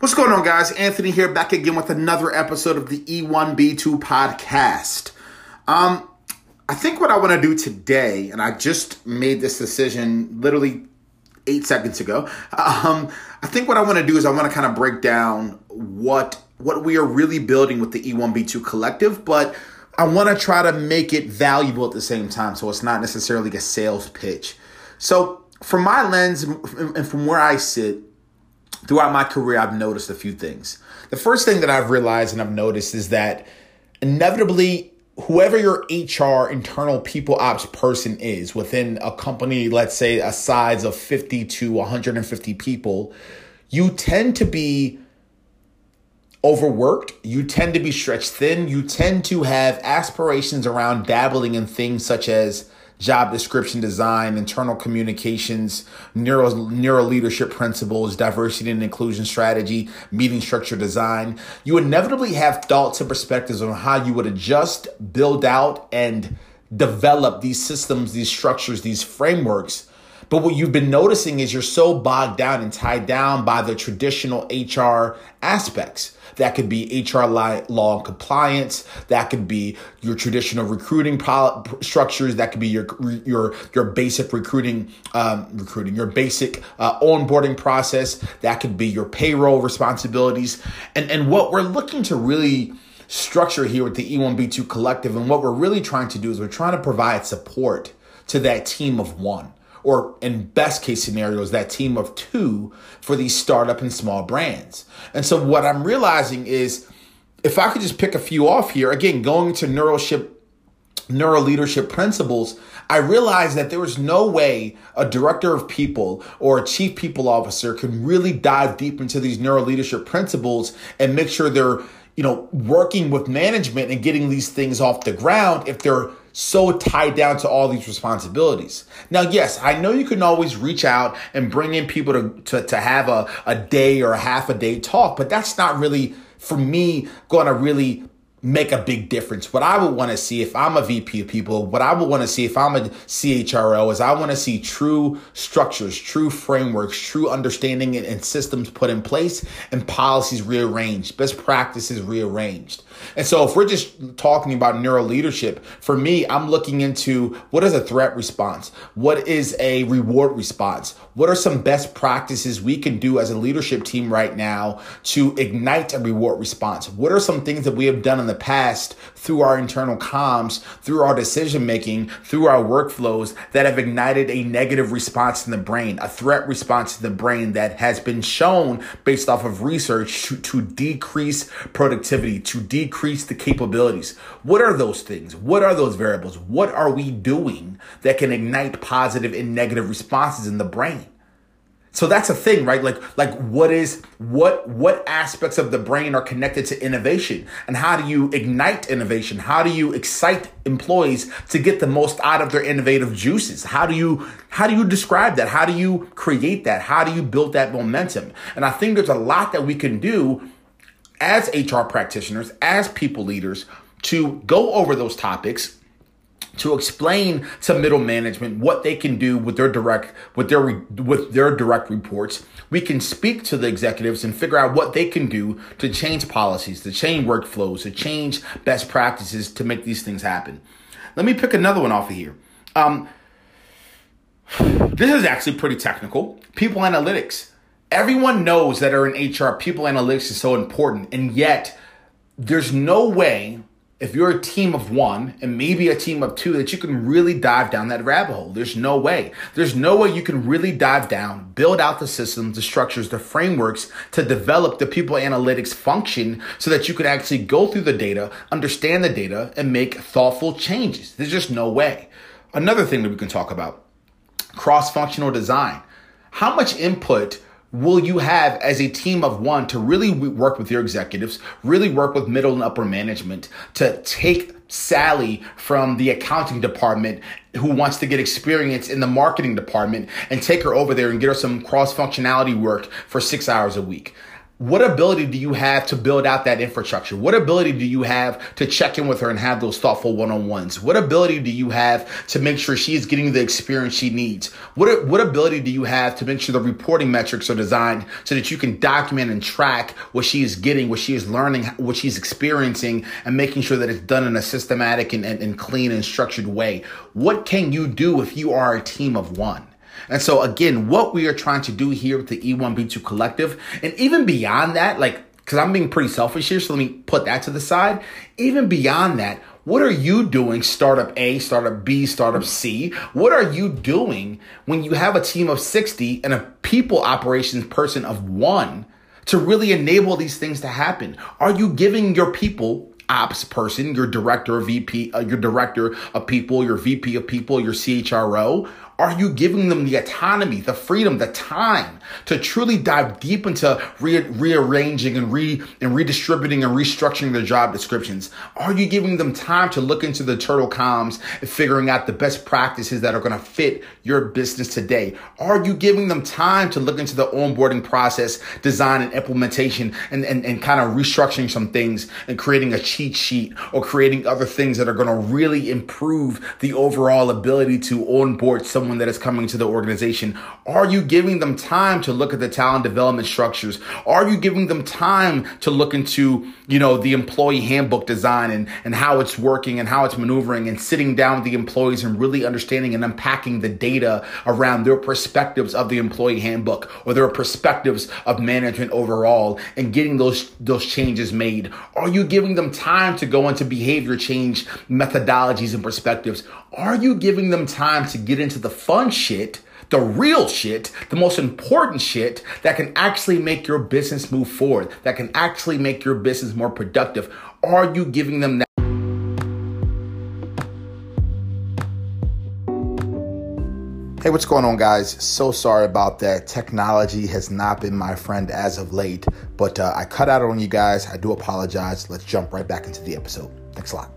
What's going on, guys? Anthony here, back again with another episode of the E1B2 podcast. Um, I think what I want to do today, and I just made this decision literally eight seconds ago. Um, I think what I want to do is I want to kind of break down what what we are really building with the E1B2 collective, but I want to try to make it valuable at the same time, so it's not necessarily a sales pitch. So, from my lens and from where I sit, throughout my career, I've noticed a few things. The first thing that I've realized and I've noticed is that inevitably, whoever your HR internal people ops person is within a company, let's say a size of 50 to 150 people, you tend to be overworked, you tend to be stretched thin, you tend to have aspirations around dabbling in things such as job description design, internal communications, neuro, neuro leadership principles, diversity and inclusion strategy, meeting structure design. You inevitably have thoughts and perspectives on how you would adjust, build out, and develop these systems, these structures, these frameworks. But what you've been noticing is you're so bogged down and tied down by the traditional HR aspects that could be HR law and compliance. That could be your traditional recruiting structures. That could be your your your basic recruiting um, recruiting your basic uh, onboarding process. That could be your payroll responsibilities. And and what we're looking to really structure here with the E1B2 collective and what we're really trying to do is we're trying to provide support to that team of one or in best case scenarios, that team of two for these startup and small brands. And so what I'm realizing is if I could just pick a few off here, again, going to neuroship neuro leadership principles, I realized that there was no way a director of people or a chief people officer can really dive deep into these neuro leadership principles and make sure they're, you know, working with management and getting these things off the ground if they're so tied down to all these responsibilities. Now, yes, I know you can always reach out and bring in people to, to, to have a, a day or a half a day talk, but that's not really, for me, going to really make a big difference. What I would want to see if I'm a VP of people, what I would want to see if I'm a CHRO is I want to see true structures, true frameworks, true understanding and, and systems put in place and policies rearranged, best practices rearranged. And so if we're just talking about neuro leadership, for me, I'm looking into what is a threat response? What is a reward response? What are some best practices we can do as a leadership team right now to ignite a reward response? What are some things that we have done in the past through our internal comms, through our decision making, through our workflows that have ignited a negative response in the brain, a threat response in the brain that has been shown based off of research to, to decrease productivity, to decrease the capabilities. What are those things? What are those variables? What are we doing that can ignite positive and negative responses in the brain? So that's a thing, right? Like, like what is what what aspects of the brain are connected to innovation, and how do you ignite innovation? How do you excite employees to get the most out of their innovative juices? How do you how do you describe that? How do you create that? How do you build that momentum? And I think there's a lot that we can do as HR practitioners, as people leaders, to go over those topics to explain to middle management what they can do with their direct with their with their direct reports. We can speak to the executives and figure out what they can do to change policies to change workflows to change best practices to make these things happen. Let me pick another one off of here. Um, this is actually pretty technical. People analytics everyone knows that are in hr people analytics is so important and yet there's no way if you're a team of one and maybe a team of two, that you can really dive down that rabbit hole. There's no way. There's no way you can really dive down, build out the systems, the structures, the frameworks to develop the people analytics function so that you can actually go through the data, understand the data, and make thoughtful changes. There's just no way. Another thing that we can talk about cross functional design. How much input will you have as a team of one to really work with your executives, really work with middle and upper management to take Sally from the accounting department who wants to get experience in the marketing department and take her over there and get her some cross functionality work for six hours a week? What ability do you have to build out that infrastructure? What ability do you have to check in with her and have those thoughtful one-on-ones? What ability do you have to make sure she is getting the experience she needs? What, what ability do you have to make sure the reporting metrics are designed so that you can document and track what she is getting, what she is learning, what she's experiencing, and making sure that it's done in a systematic and, and, and clean and structured way? What can you do if you are a team of one? And so again, what we are trying to do here with the E1B2 collective, and even beyond that, like, cause I'm being pretty selfish here, so let me put that to the side. Even beyond that, what are you doing, startup A, startup B, startup C? What are you doing when you have a team of 60 and a people operations person of one to really enable these things to happen? Are you giving your people ops person, your director of VP, uh, your director of people, your VP of people, your CHRO? Are you giving them the autonomy, the freedom, the time to truly dive deep into re- rearranging and re and redistributing and restructuring their job descriptions? Are you giving them time to look into the internal comms and figuring out the best practices that are going to fit your business today? Are you giving them time to look into the onboarding process, design and implementation and, and, and kind of restructuring some things and creating a cheat sheet or creating other things that are going to really improve the overall ability to onboard someone someone that is coming to the organization? Are you giving them time to look at the talent development structures? Are you giving them time to look into, you know, the employee handbook design and, and how it's working and how it's maneuvering and sitting down with the employees and really understanding and unpacking the data around their perspectives of the employee handbook or their perspectives of management overall and getting those, those changes made? Are you giving them time to go into behavior change methodologies and perspectives? Are you giving them time to get into the fun shit, the real shit, the most important shit that can actually make your business move forward, that can actually make your business more productive? Are you giving them that? Hey, what's going on, guys? So sorry about that. Technology has not been my friend as of late, but uh, I cut out on you guys. I do apologize. Let's jump right back into the episode. Thanks a lot.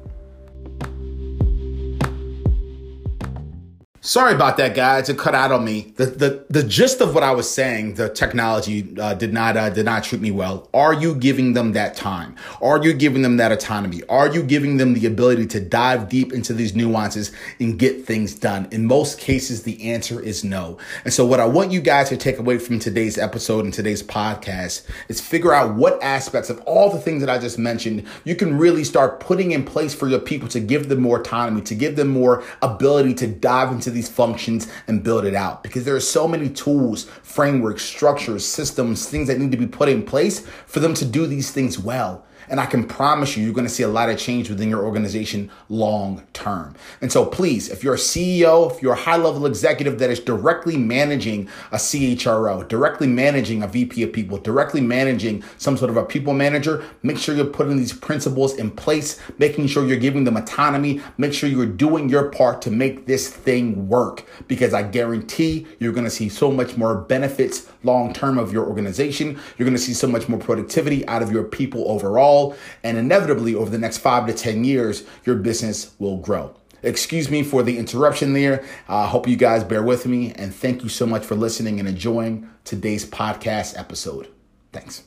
Sorry about that, guys. It cut out on me. The the the gist of what I was saying, the technology uh, did not uh, did not treat me well. Are you giving them that time? Are you giving them that autonomy? Are you giving them the ability to dive deep into these nuances and get things done? In most cases, the answer is no. And so, what I want you guys to take away from today's episode and today's podcast is figure out what aspects of all the things that I just mentioned you can really start putting in place for your people to give them more autonomy, to give them more ability to dive into these functions and build it out because there are so many tools, frameworks, structures, systems, things that need to be put in place for them to do these things well. And I can promise you, you're going to see a lot of change within your organization long term. And so please, if you're a CEO, if you're a high level executive that is directly managing a CHRO, directly managing a VP of people, directly managing some sort of a people manager, make sure you're putting these principles in place, making sure you're giving them autonomy, make sure you're doing your part to make this thing work. Because I guarantee you're going to see so much more benefits long term of your organization. You're going to see so much more productivity out of your people overall and inevitably over the next five to 10 years, your business will grow. Excuse me for the interruption there. I uh, hope you guys bear with me and thank you so much for listening and enjoying today's podcast episode. Thanks.